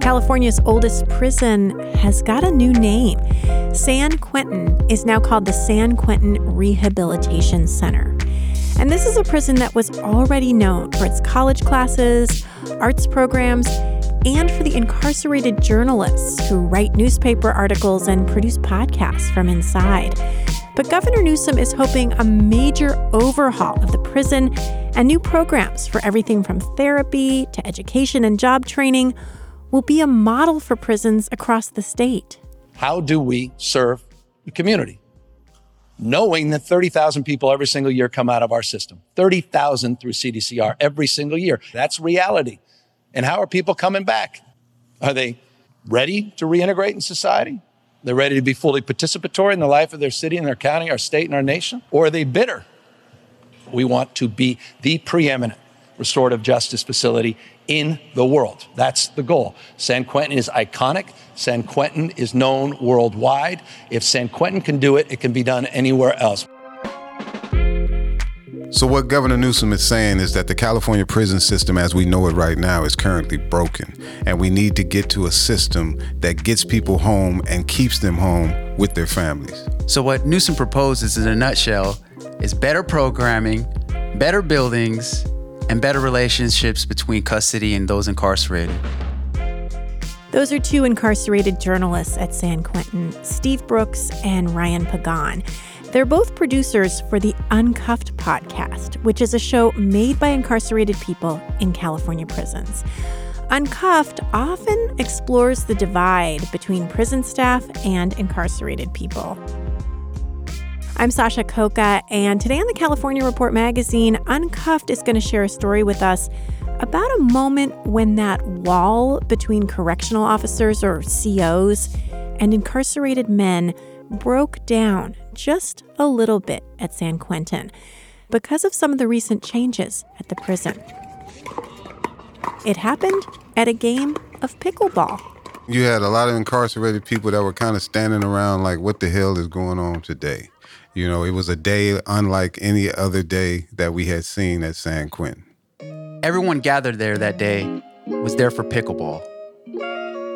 California's oldest prison has got a new name. San Quentin is now called the San Quentin Rehabilitation Center. And this is a prison that was already known for its college classes, arts programs, and for the incarcerated journalists who write newspaper articles and produce podcasts from inside. But Governor Newsom is hoping a major overhaul of the prison and new programs for everything from therapy to education and job training will be a model for prisons across the state. How do we serve the community? Knowing that 30,000 people every single year come out of our system, 30,000 through CDCR every single year. That's reality. And how are people coming back? Are they ready to reintegrate in society? They're ready to be fully participatory in the life of their city and their county, our state and our nation? Or are they bitter? We want to be the preeminent restorative justice facility in the world. That's the goal. San Quentin is iconic. San Quentin is known worldwide. If San Quentin can do it, it can be done anywhere else. So, what Governor Newsom is saying is that the California prison system, as we know it right now, is currently broken. And we need to get to a system that gets people home and keeps them home with their families. So, what Newsom proposes in a nutshell is better programming, better buildings, and better relationships between custody and those incarcerated. Those are two incarcerated journalists at San Quentin, Steve Brooks and Ryan Pagan. They're both producers for the Uncuffed podcast, which is a show made by incarcerated people in California prisons. Uncuffed often explores the divide between prison staff and incarcerated people. I'm Sasha Khokha, and today on the California Report magazine, Uncuffed is going to share a story with us about a moment when that wall between correctional officers or COs and incarcerated men broke down just a little bit at San Quentin because of some of the recent changes at the prison. It happened at a game of pickleball. You had a lot of incarcerated people that were kind of standing around like, what the hell is going on today? You know, it was a day unlike any other day that we had seen at San Quentin. Everyone gathered there that day was there for pickleball.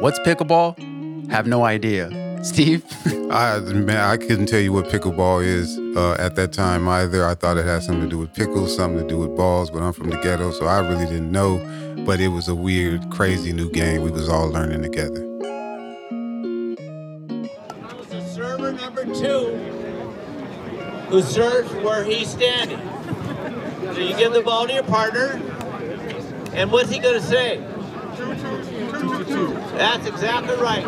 What's pickleball? Have no idea. Steve? I man, I couldn't tell you what pickleball is uh, at that time either. I thought it had something to do with pickles, something to do with balls, but I'm from the ghetto, so I really didn't know. But it was a weird, crazy new game we was all learning together. I was a server number two who serves where he's standing. So you give the ball to your partner, and what's he going to say? That's exactly right.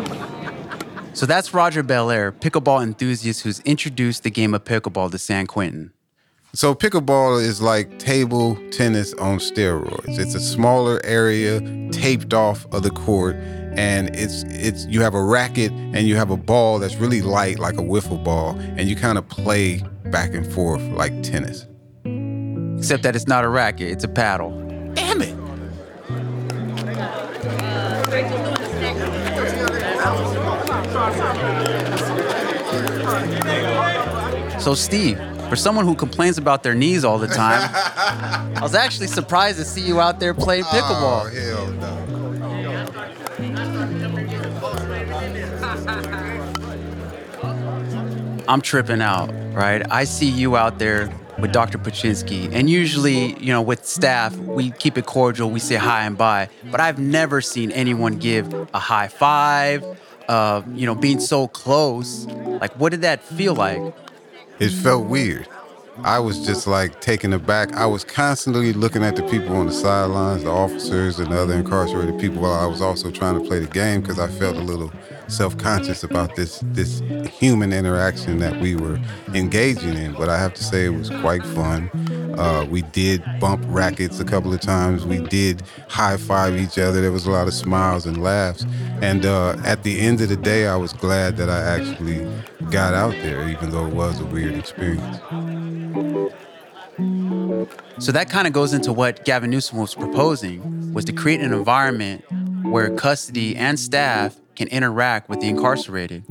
So that's Roger Belair, pickleball enthusiast who's introduced the game of pickleball to San Quentin. So pickleball is like table tennis on steroids. It's a smaller area taped off of the court and it's it's you have a racket and you have a ball that's really light like a wiffle ball and you kind of play back and forth like tennis. Except that it's not a racket, it's a paddle. Damn it. So Steve, for someone who complains about their knees all the time, I was actually surprised to see you out there playing pickleball. Oh, hell no. I'm tripping out, right? I see you out there with Dr. Paczynski, and usually, you know, with staff, we keep it cordial, we say hi and bye, but I've never seen anyone give a high five, uh, you know, being so close. Like, what did that feel like? It felt weird. I was just like taken aback. I was constantly looking at the people on the sidelines, the officers and the other incarcerated people, while I was also trying to play the game because I felt a little self-conscious about this this human interaction that we were engaging in. But I have to say it was quite fun. Uh, we did bump rackets a couple of times. We did high five each other. There was a lot of smiles and laughs. And uh, at the end of the day, I was glad that I actually got out there, even though it was a weird experience. So that kind of goes into what Gavin Newsom was proposing was to create an environment where custody and staff can interact with the incarcerated.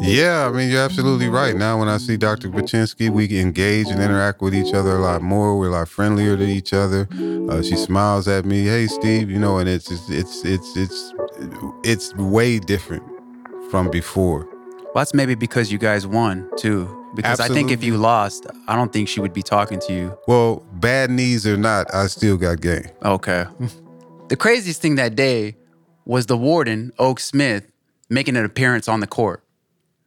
Yeah, I mean, you're absolutely right. Now, when I see Dr. Baczynski, we engage and interact with each other a lot more. We're a lot friendlier to each other. Uh, she smiles at me, "Hey, Steve," you know, and it's it's it's it's it's, it's way different from before. Well, that's maybe because you guys won too. Because I think if you lost, I don't think she would be talking to you. Well, bad knees or not, I still got game. Okay. the craziest thing that day was the warden, Oak Smith, making an appearance on the court.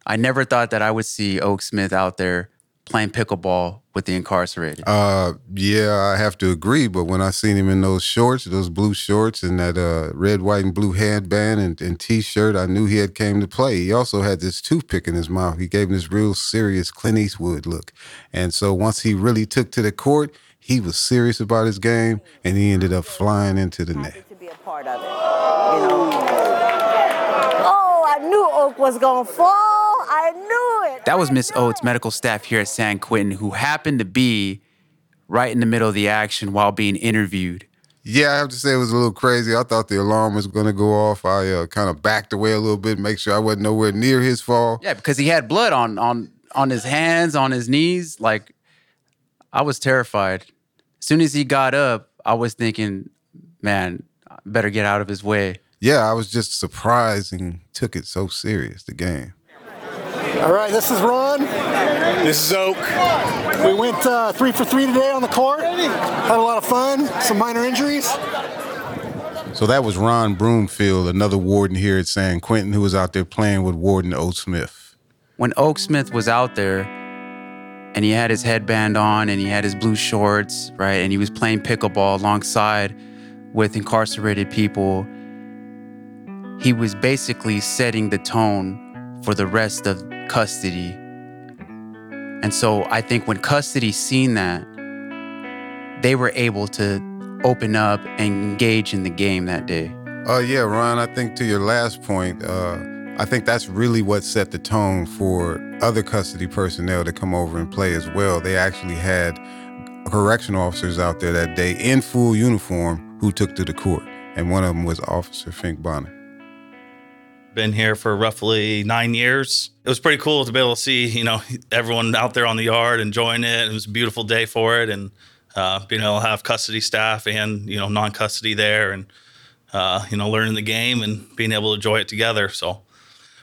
I never thought that I would see Oak Smith out there playing pickleball with the incarcerated. Uh, yeah, I have to agree. But when I seen him in those shorts, those blue shorts, and that uh, red, white, and blue headband and, and t-shirt, I knew he had came to play. He also had this toothpick in his mouth. He gave him this real serious Clint Eastwood look. And so once he really took to the court, he was serious about his game, and he ended up flying into the net. to be a part of it. You know. Oh, I knew Oak was gonna fall. I knew it. That was Miss knew Oates, medical staff here at San Quentin, who happened to be right in the middle of the action while being interviewed. Yeah, I have to say it was a little crazy. I thought the alarm was going to go off. I uh, kind of backed away a little bit, make sure I wasn't nowhere near his fall. Yeah, because he had blood on on on his hands, on his knees. Like I was terrified. As soon as he got up, I was thinking, man, I better get out of his way. Yeah, I was just surprised and took it so serious, the game. All right, this is Ron. This is Oak. We went uh, three for three today on the court. Had a lot of fun. Some minor injuries. So that was Ron Broomfield, another warden here at San Quentin, who was out there playing with Warden Oak Smith. When Oak Smith was out there and he had his headband on and he had his blue shorts, right? And he was playing pickleball alongside with incarcerated people, he was basically setting the tone for the rest of custody. And so I think when custody seen that, they were able to open up and engage in the game that day. Uh, yeah, Ron, I think to your last point, uh, I think that's really what set the tone for other custody personnel to come over and play as well. They actually had correctional officers out there that day in full uniform who took to the court, and one of them was Officer Fink Bonner. Been here for roughly nine years. It was pretty cool to be able to see, you know, everyone out there on the yard enjoying it. It was a beautiful day for it, and uh, being able to have custody staff and you know non-custody there, and uh, you know learning the game and being able to enjoy it together. So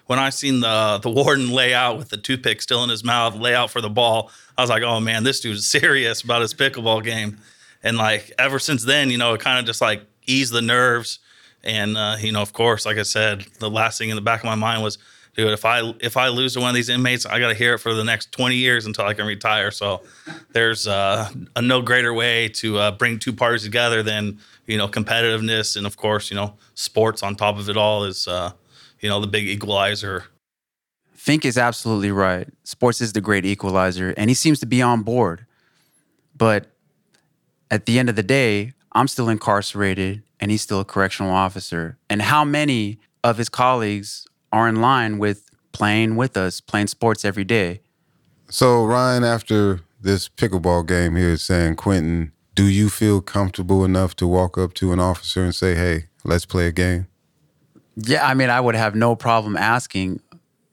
when I seen the the warden lay out with the toothpick still in his mouth, lay out for the ball, I was like, oh man, this dude's serious about his pickleball game. And like ever since then, you know, it kind of just like eased the nerves. And uh, you know, of course, like I said, the last thing in the back of my mind was, dude, if I if I lose to one of these inmates, I got to hear it for the next 20 years until I can retire. So there's uh, a no greater way to uh, bring two parties together than you know competitiveness and of course you know sports on top of it all is uh, you know the big equalizer. Fink is absolutely right. Sports is the great equalizer, and he seems to be on board. But at the end of the day, I'm still incarcerated, and he's still a correctional officer. And how many of his colleagues are in line with playing with us, playing sports every day? So, Ryan, after this pickleball game here at San Quentin, do you feel comfortable enough to walk up to an officer and say, hey, let's play a game? Yeah, I mean, I would have no problem asking.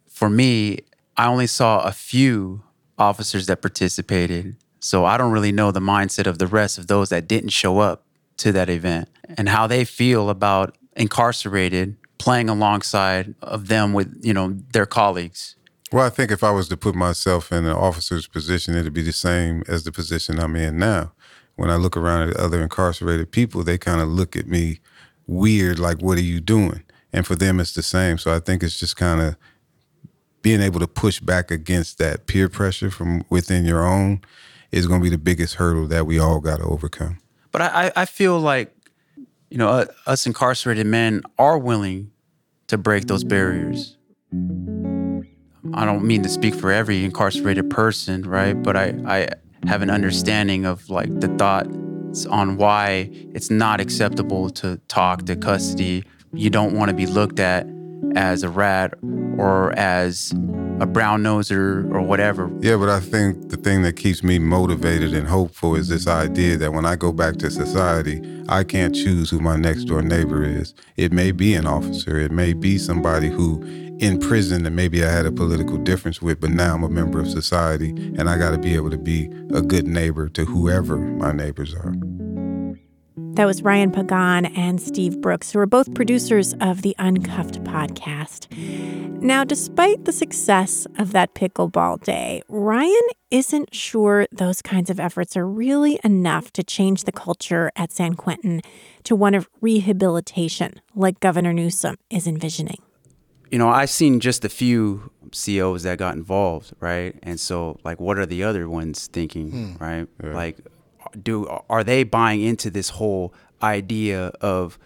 For me, I only saw a few officers that participated. So I don't really know the mindset of the rest of those that didn't show up to that event and how they feel about incarcerated playing alongside of them with, you know, their colleagues. Well, I think if I was to put myself in an officer's position, it'd be the same as the position I'm in now. When I look around at other incarcerated people, they kind of look at me weird, like, what are you doing? and for them it's the same. So I think it's just kind of being able to push back against that peer pressure from within your own is going to be the biggest hurdle that we all got to overcome. But I, I feel like, you know, uh, us incarcerated men are willing to break those barriers. I don't mean to speak for every incarcerated person, right? But I, I have an understanding of like the thoughts on why it's not acceptable to talk to custody. You don't want to be looked at as a rat or as a brown noser or whatever. Yeah, but I think the thing that keeps me motivated and hopeful is this idea that when I go back to society, I can't choose who my next door neighbor is. It may be an officer, it may be somebody who in prison that maybe I had a political difference with, but now I'm a member of society and I got to be able to be a good neighbor to whoever my neighbors are. That was Ryan Pagan and Steve Brooks, who are both producers of the Uncuffed podcast. Now, despite the success of that pickleball day, Ryan isn't sure those kinds of efforts are really enough to change the culture at San Quentin to one of rehabilitation, like Governor Newsom is envisioning you know, I've seen just a few COs that got involved, right? And so, like, what are the other ones thinking, hmm. right? Yeah. Like, do are they buying into this whole idea of,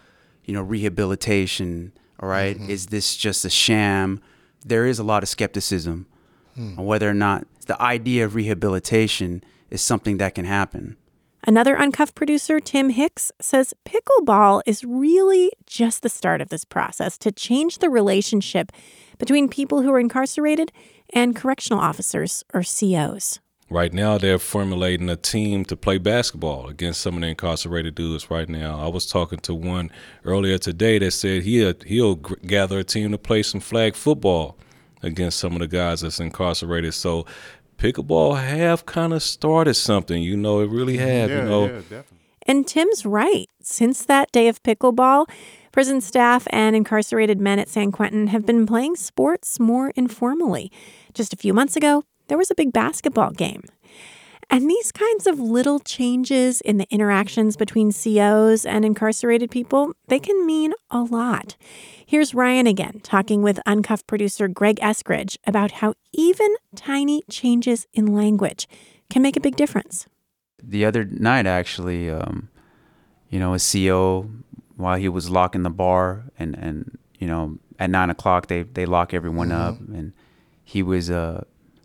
you know, rehabilitation? All right? mm-hmm. is this just a sham? There is a lot of skepticism hmm. on whether or not the idea of rehabilitation is something that can happen. Another Uncuffed producer, Tim Hicks, says pickleball is really just the start of this process to change the relationship between people who are incarcerated and correctional officers or COs. Right now, they're formulating a team to play basketball against some of the incarcerated dudes. Right now, I was talking to one earlier today that said he'll he'll gather a team to play some flag football against some of the guys that's incarcerated. So pickleball have kind of started something. You know, it really mm-hmm. have. Yeah, you know. Yeah, definitely. And Tim's right. Since that day of pickleball, prison staff and incarcerated men at San Quentin have been playing sports more informally. Just a few months ago, there was a big basketball game. And these kinds of little changes in the interactions between COs and incarcerated people, they can mean a lot. Here's Ryan again talking with Uncuffed producer Greg Eskridge about how even tiny changes in language can make a big difference. The other night, actually, um, you know, a CO, while he was locking the bar, and, and you know, at nine o'clock, they, they lock everyone mm-hmm. up, and he was uh,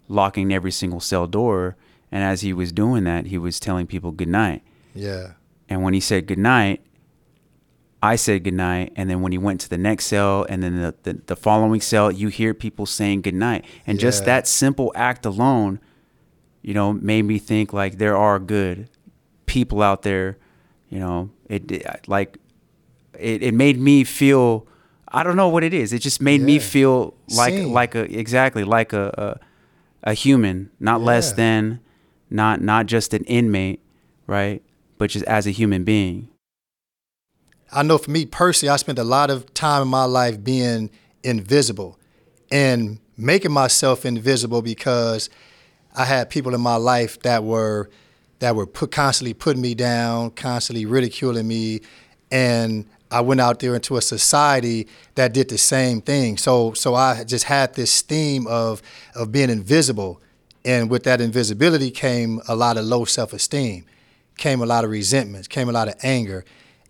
locking every single cell door. And as he was doing that, he was telling people good night. Yeah. And when he said good night, I said goodnight, and then when he went to the next cell, and then the, the, the following cell, you hear people saying goodnight. And yeah. just that simple act alone, you know, made me think like there are good people out there. You know, it, it like it, it made me feel. I don't know what it is. It just made yeah. me feel like Same. like a exactly like a a, a human, not yeah. less than, not not just an inmate, right? But just as a human being. I know for me personally, I spent a lot of time in my life being invisible and making myself invisible because I had people in my life that were that were put constantly putting me down, constantly ridiculing me, and I went out there into a society that did the same thing. So so I just had this theme of of being invisible, and with that invisibility came a lot of low self esteem, came a lot of resentments, came a lot of anger,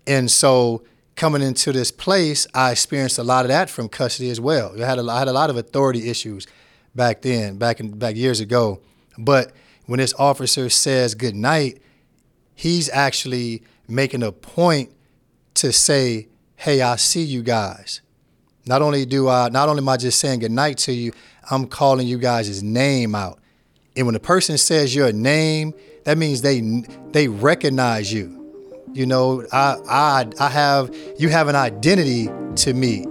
and so coming into this place, I experienced a lot of that from custody as well. I had a, I had a lot of authority issues back then, back in back years ago. But when this officer says good night, he's actually making a point to say, "Hey, I see you guys." Not only do I, not only am I just saying good night to you, I'm calling you guys' name out. And when a person says your name, that means they they recognize you. You know, I, I, I have, you have an identity to me.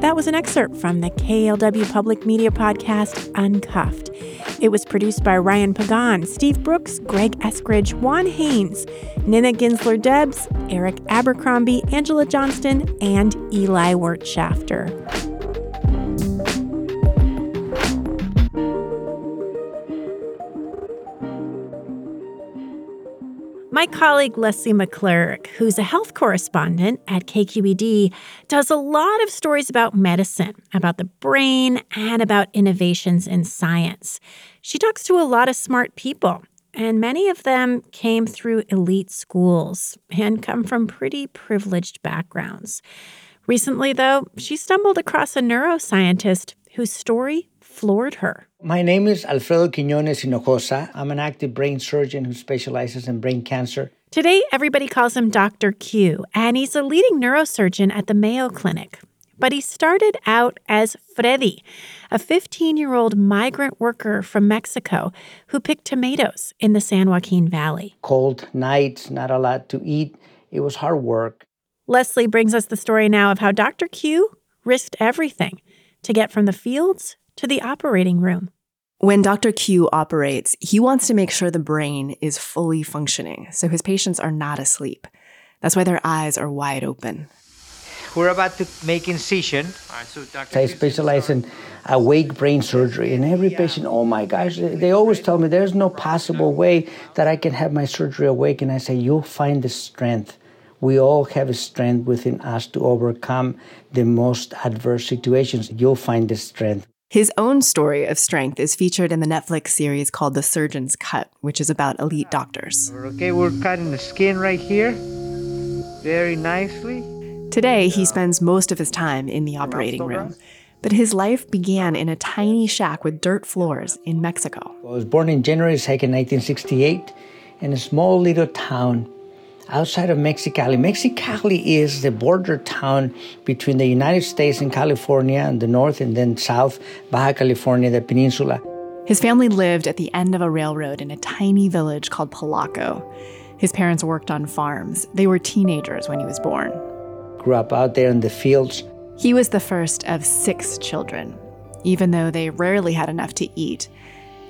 That was an excerpt from the KALW Public Media podcast, Uncuffed. It was produced by Ryan Pagan, Steve Brooks, Greg Eskridge, Juan Haines, Nina Ginsler Debs, Eric Abercrombie, Angela Johnston, and Eli Wirtschafter. My colleague Lesley McClurg, who's a health correspondent at KQED, does a lot of stories about medicine, about the brain, and about innovations in science. She talks to a lot of smart people, and many of them came through elite schools and come from pretty privileged backgrounds. Recently, though, she stumbled across a neuroscientist whose story floored her. My name is Alfredo Quiñones Hinojosa. I'm an active brain surgeon who specializes in brain cancer. Today, everybody calls him Dr. Q, and he's a leading neurosurgeon at the Mayo Clinic. But he started out as Freddy, a 15 year old migrant worker from Mexico who picked tomatoes in the San Joaquin Valley. Cold nights, not a lot to eat. It was hard work. Lesley brings us the story now of how Dr. Q risked everything to get from the fields to the operating room. When Dr. Q operates, he wants to make sure the brain is fully functioning so his patients are not asleep. That's why their eyes are wide open. We're about to make incision. so I specialize in awake brain surgery, and every patient, oh my gosh, they always tell me there's no possible way that I can have my surgery awake. And I say, you'll find the strength. We all have a strength within us to overcome the most adverse situations. You'll find the strength. His own story of strength is featured in the Netflix series called The Surgeon's Cut, which is about elite doctors. Okay, we're cutting the skin right here very nicely. Today, he spends most of his time in the operating room. But his life began in a tiny shack with dirt floors in Mexico. I was born in January 2nd, 1968, in a small little town outside of Mexicali. Mexicali is the border town between the United States and California and the north and then south, Baja California, the peninsula. His family lived at the end of a railroad in a tiny village called Palaco. His parents worked on farms. They were teenagers when he was born. Grew up out there in the fields. He was the first of six children. Even though they rarely had enough to eat,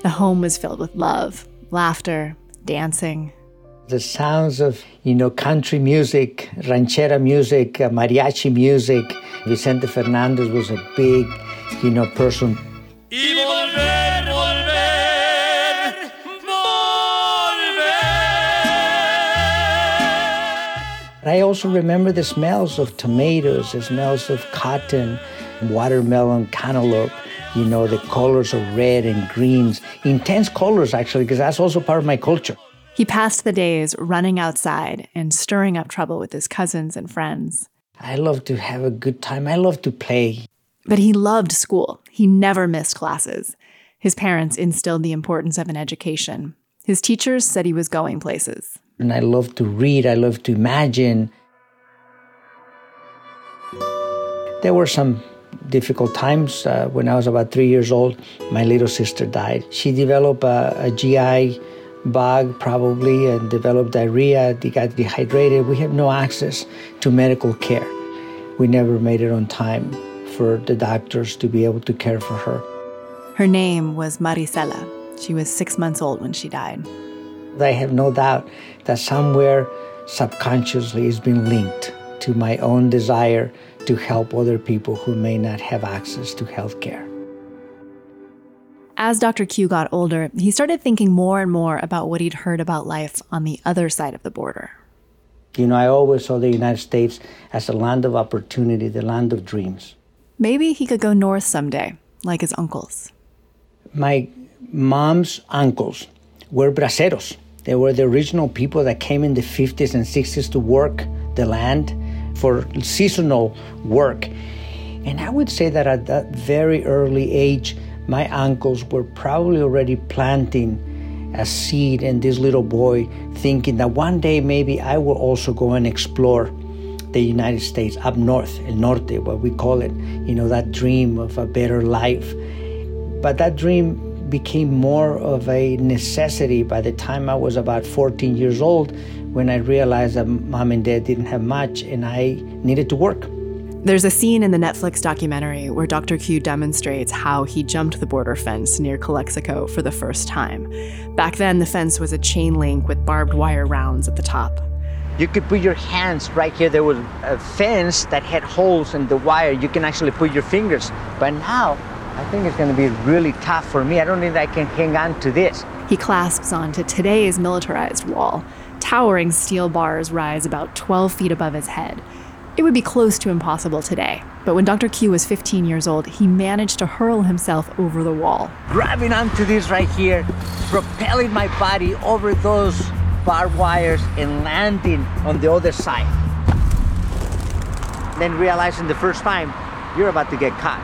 the home was filled with love, laughter, dancing, the sounds of you know country music, ranchera music, uh, mariachi music. Vicente Fernandez was a big, you know, person. I also remember the smells of tomatoes, the smells of cotton, watermelon, cantaloupe, you know, the colors of red and greens, intense colors actually, because that's also part of my culture. He passed the days running outside and stirring up trouble with his cousins and friends. I love to have a good time. I love to play. But he loved school. He never missed classes. His parents instilled the importance of an education. His teachers said he was going places. And I love to read, I love to imagine. There were some difficult times. Uh, when I was about three years old, my little sister died. She developed a, a GI bug probably and developed diarrhea, they got dehydrated. We have no access to medical care. We never made it on time for the doctors to be able to care for her. Her name was Marisela. She was six months old when she died. I have no doubt that somewhere subconsciously it's been linked to my own desire to help other people who may not have access to health care. As Dr. Q got older, he started thinking more and more about what he'd heard about life on the other side of the border. You know, I always saw the United States as a land of opportunity, the land of dreams. Maybe he could go north someday, like his uncles. My mom's uncles were braceros. They were the original people that came in the 50s and 60s to work the land for seasonal work. And I would say that at that very early age, my uncles were probably already planting a seed in this little boy, thinking that one day maybe I will also go and explore the United States up north, el norte, what we call it, you know, that dream of a better life. But that dream became more of a necessity by the time I was about 14 years old when I realized that mom and dad didn't have much and I needed to work. There's a scene in the Netflix documentary where Dr. Q demonstrates how he jumped the border fence near Calexico for the first time. Back then, the fence was a chain link with barbed wire rounds at the top. You could put your hands right here. There was a fence that had holes in the wire. You can actually put your fingers. But now, I think it's going to be really tough for me. I don't think I can hang on to this. He clasps onto today's militarized wall Towering steel bars rise about 12 feet above his head. It would be close to impossible today, but when Dr. Q was 15 years old, he managed to hurl himself over the wall. Grabbing onto this right here, propelling my body over those barbed wires and landing on the other side. Then realizing the first time you're about to get caught.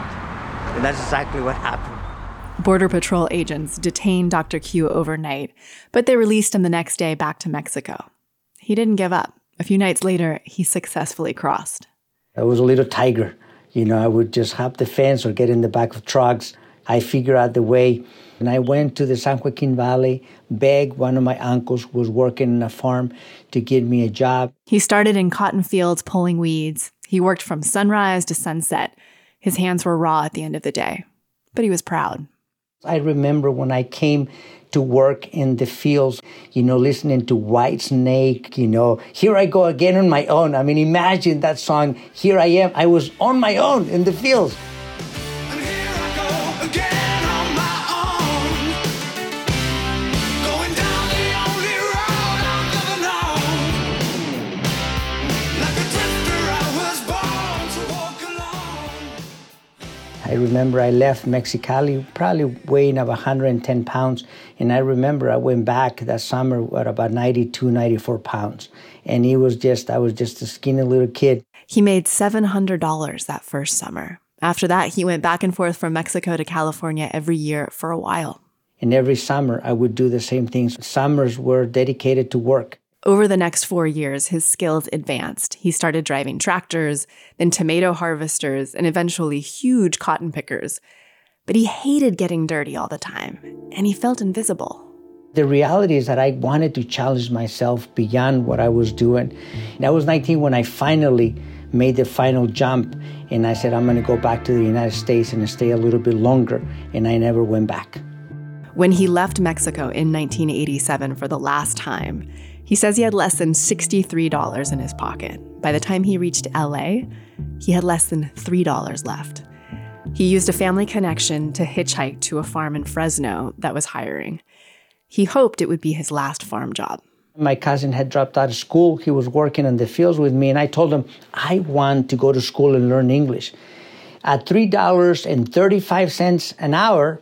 And that's exactly what happened. Border Patrol agents detained Dr. Q overnight, but they released him the next day back to Mexico. He didn't give up. A few nights later, he successfully crossed. I was a little tiger. You know, I would just hop the fence or get in the back of trucks. I figured out the way. And I went to the San Joaquin Valley, begged one of my uncles who was working in a farm to give me a job. He started in cotton fields pulling weeds. He worked from sunrise to sunset. His hands were raw at the end of the day, but he was proud. I remember when I came to work in the fields, you know, listening to Whitesnake, you know, here I go again on my own. I mean, imagine that song, Here I Am. I was on my own in the fields. Remember I left Mexicali probably weighing about 110 pounds. And I remember I went back that summer at about 92, 94 pounds. And he was just, I was just a skinny little kid. He made $700 that first summer. After that, he went back and forth from Mexico to California every year for a while. And every summer, I would do the same things. Summers were dedicated to work. Over the next four years, his skills advanced. He started driving tractors, then tomato harvesters, and eventually huge cotton pickers. But he hated getting dirty all the time, and he felt invisible. The reality is that I wanted to challenge myself beyond what I was doing. And I was 19 when I finally made the final jump, and I said, I'm going to go back to the United States and stay a little bit longer. And I never went back. When he left Mexico in 1987 for the last time, he says he had less than $63 in his pocket. By the time he reached LA, he had less than $3 left. He used a family connection to hitchhike to a farm in Fresno that was hiring. He hoped it would be his last farm job. My cousin had dropped out of school. He was working in the fields with me, and I told him, I want to go to school and learn English. At $3.35 an hour,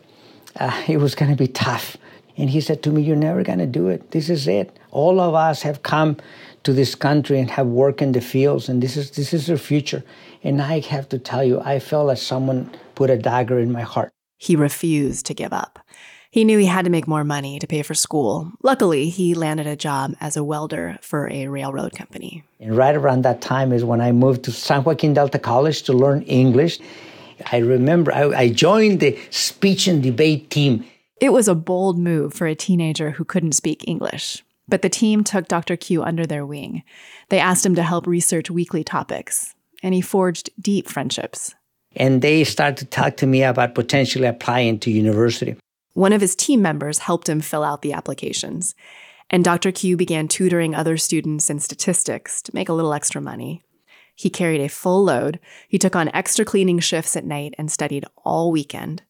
uh, it was going to be tough. And he said to me, You're never going to do it. This is it. All of us have come to this country and have worked in the fields, and this is, this is our future. And I have to tell you, I felt like someone put a dagger in my heart. He refused to give up. He knew he had to make more money to pay for school. Luckily, he landed a job as a welder for a railroad company. And right around that time is when I moved to San Joaquin Delta College to learn English. I remember I, I joined the speech and debate team. It was a bold move for a teenager who couldn't speak English. But the team took Dr. Q under their wing. They asked him to help research weekly topics, and he forged deep friendships. And they started to talk to me about potentially applying to university. One of his team members helped him fill out the applications, and Dr. Q began tutoring other students in statistics to make a little extra money. He carried a full load. He took on extra cleaning shifts at night and studied all weekend.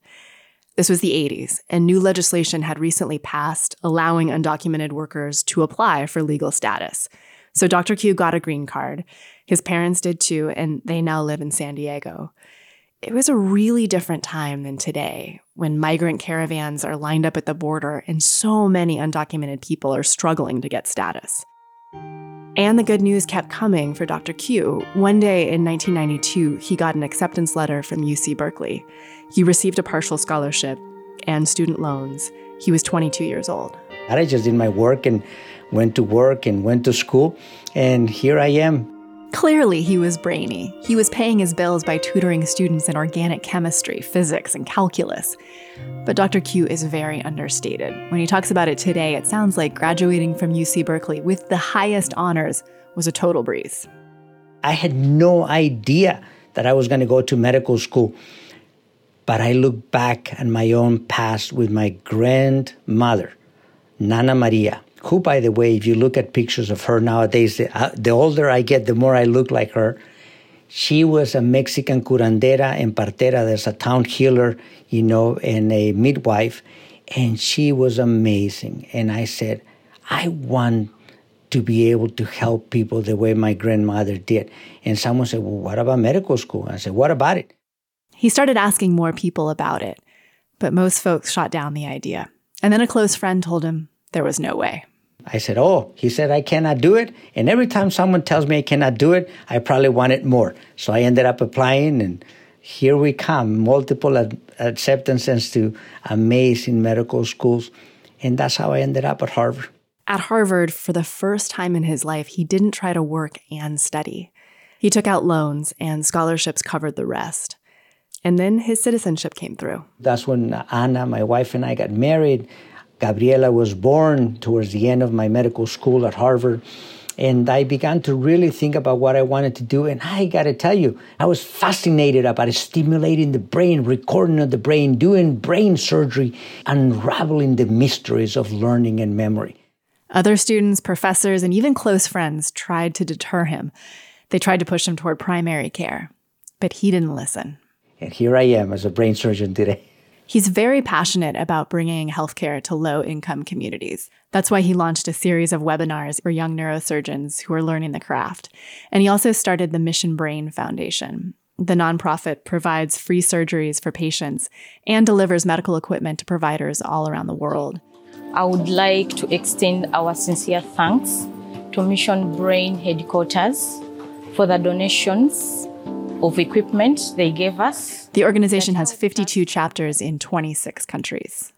This was the 80s, and new legislation had recently passed allowing undocumented workers to apply for legal status. So Dr. Q got a green card. His parents did too, and they now live in San Diego. It was a really different time than today, when migrant caravans are lined up at the border and so many undocumented people are struggling to get status. And the good news kept coming for Dr. Q. One day in 1992, he got an acceptance letter from UC Berkeley. He received a partial scholarship and student loans. He was 22 years old. I just did my work and went to work and went to school, and here I am Clearly, he was brainy. He was paying his bills by tutoring students in organic chemistry, physics, and calculus. But Dr. Q is very understated. When he talks about it today, it sounds like graduating from UC Berkeley with the highest honors was a total breeze. I had no idea that I was going to go to medical school. But I look back at my own past with my grandmother, Nana Maria who, by the way, if you look at pictures of her nowadays, the, uh, the older I get, the more I look like her. She was a Mexican curandera and partera. There's a town healer, you know, and a midwife. And she was amazing. And I said, I want to be able to help people the way my grandmother did. And someone said, Well, what about medical school? I said, What about it? He started asking more people about it, but most folks shot down the idea. And then a close friend told him there was no way. I said, Oh, he said, I cannot do it. And every time someone tells me I cannot do it, I probably want it more. So I ended up applying, and here we come multiple ad- acceptances to amazing medical schools. And that's how I ended up at Harvard. At Harvard, for the first time in his life, he didn't try to work and study. He took out loans, and scholarships covered the rest. And then his citizenship came through. That's when Anna, my wife, and I got married. Gabriela was born towards the end of my medical school at Harvard. And I began to really think about what I wanted to do. And I got to tell you, I was fascinated about stimulating the brain, recording of the brain, doing brain surgery, unraveling the mysteries of learning and memory. Other students, professors, and even close friends tried to deter him. They tried to push him toward primary care, but he didn't listen. And here I am as a brain surgeon today. He's very passionate about bringing healthcare to low income communities. That's why he launched a series of webinars for young neurosurgeons who are learning the craft. And he also started the Mission Brain Foundation. The nonprofit provides free surgeries for patients and delivers medical equipment to providers all around the world. I would like to extend our sincere thanks to Mission Brain headquarters for the donations of equipment they gave us. The organization has 52 chapters in 26 countries.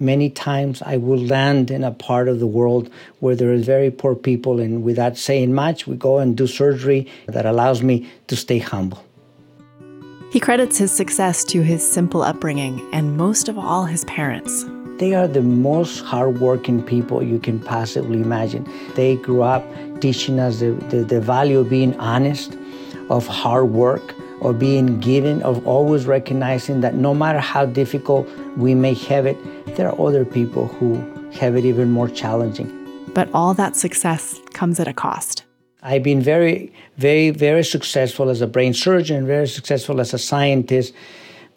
Many times I will land in a part of the world where there are very poor people, and without saying much, we go and do surgery that allows me to stay humble. He credits his success to his simple upbringing and most of all, his parents. They are the most hardworking people you can possibly imagine. They grew up teaching us the, the, the value of being honest, of hard work, of being given, of always recognizing that no matter how difficult we may have it, there are other people who have it even more challenging. But all that success comes at a cost. I've been very, very, very successful as a brain surgeon, very successful as a scientist.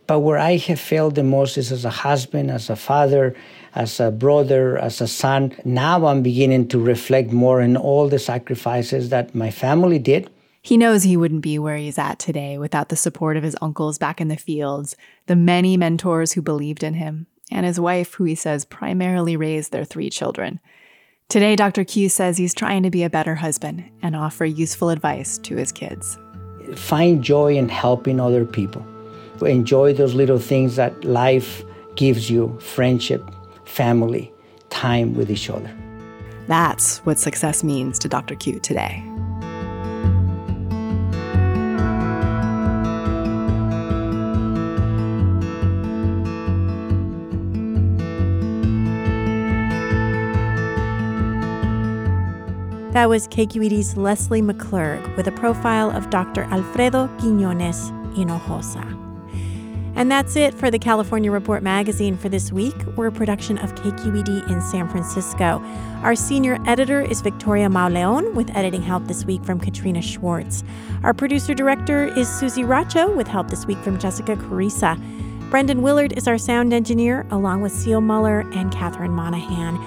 But where I have failed the most is as a husband, as a father, as a brother, as a son. Now I'm beginning to reflect more on all the sacrifices that my family did. He knows he wouldn't be where he's at today without the support of his uncles back in the fields, the many mentors who believed in him, and his wife, who he says primarily raised their three children. Today, Dr. Q says he's trying to be a better husband and offer useful advice to his kids. Find joy in helping other people. Enjoy those little things that life gives you friendship, family, time with each other. That's what success means to Dr. Q today. That was KQED's Lesley McClurg with a profile of Dr. Alfredo Quiñones Hinojosa. And that's it for the California Report magazine for this week. We're a production of KQED in San Francisco. Our senior editor is Victoria Mauleon, with editing help this week from Katrina Schwartz. Our producer director is Susie Racho, with help this week from Jessica Kariisa. Brendan Willard is our sound engineer, along with Seal Muller and Catherine Monahan.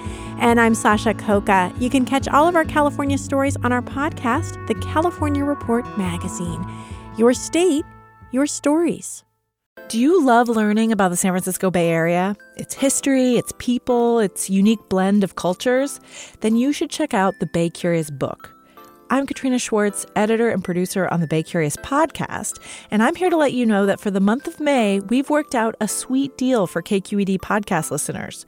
And I'm Sasha Khokha. You can catch all of our California stories on our podcast, the California Report Magazine. Your state, your stories. Do you love learning about the San Francisco Bay Area? Its history, its people, its unique blend of cultures? Then you should check out the Bay Curious book. I'm Katrina Schwartz, editor and producer on the Bay Curious podcast, and I'm here to let you know that for the month of May, we've worked out a sweet deal for KQED podcast listeners.